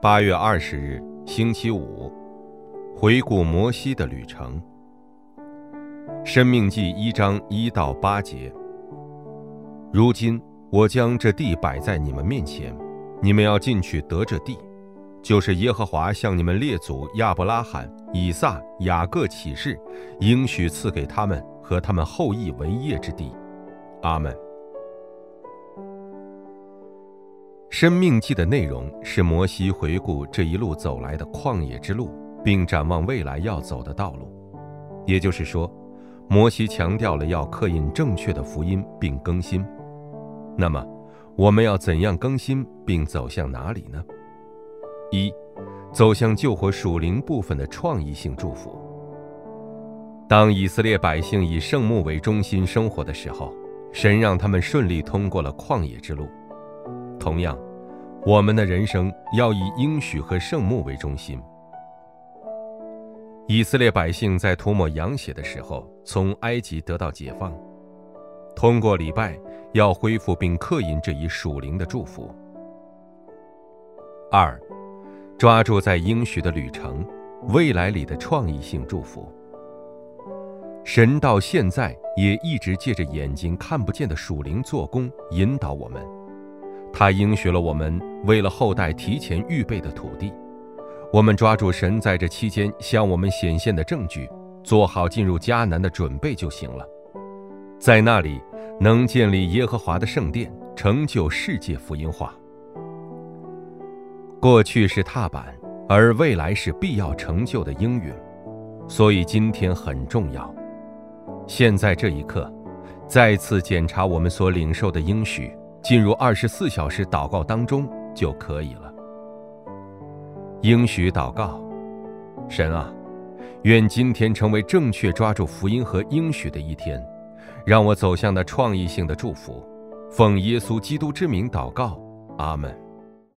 八月二十日，星期五，回顾摩西的旅程。生命记一章一到八节。如今我将这地摆在你们面前，你们要进去得这地，就是耶和华向你们列祖亚伯拉罕、以撒、雅各起誓，应许赐给他们和他们后裔为业之地。阿门。生命记的内容是摩西回顾这一路走来的旷野之路，并展望未来要走的道路。也就是说，摩西强调了要刻印正确的福音并更新。那么，我们要怎样更新并走向哪里呢？一，走向救活属灵部分的创意性祝福。当以色列百姓以圣木为中心生活的时候，神让他们顺利通过了旷野之路。同样，我们的人生要以应许和圣木为中心。以色列百姓在涂抹羊血的时候，从埃及得到解放。通过礼拜，要恢复并刻印这一属灵的祝福。二，抓住在应许的旅程，未来里的创意性祝福。神到现在也一直借着眼睛看不见的属灵做工，引导我们。他应许了我们，为了后代提前预备的土地。我们抓住神在这期间向我们显现的证据，做好进入迦南的准备就行了。在那里，能建立耶和华的圣殿，成就世界福音化。过去是踏板，而未来是必要成就的应允，所以今天很重要。现在这一刻，再次检查我们所领受的应许。进入二十四小时祷告当中就可以了。应许祷告，神啊，愿今天成为正确抓住福音和应许的一天，让我走向那创意性的祝福。奉耶稣基督之名祷告，阿门。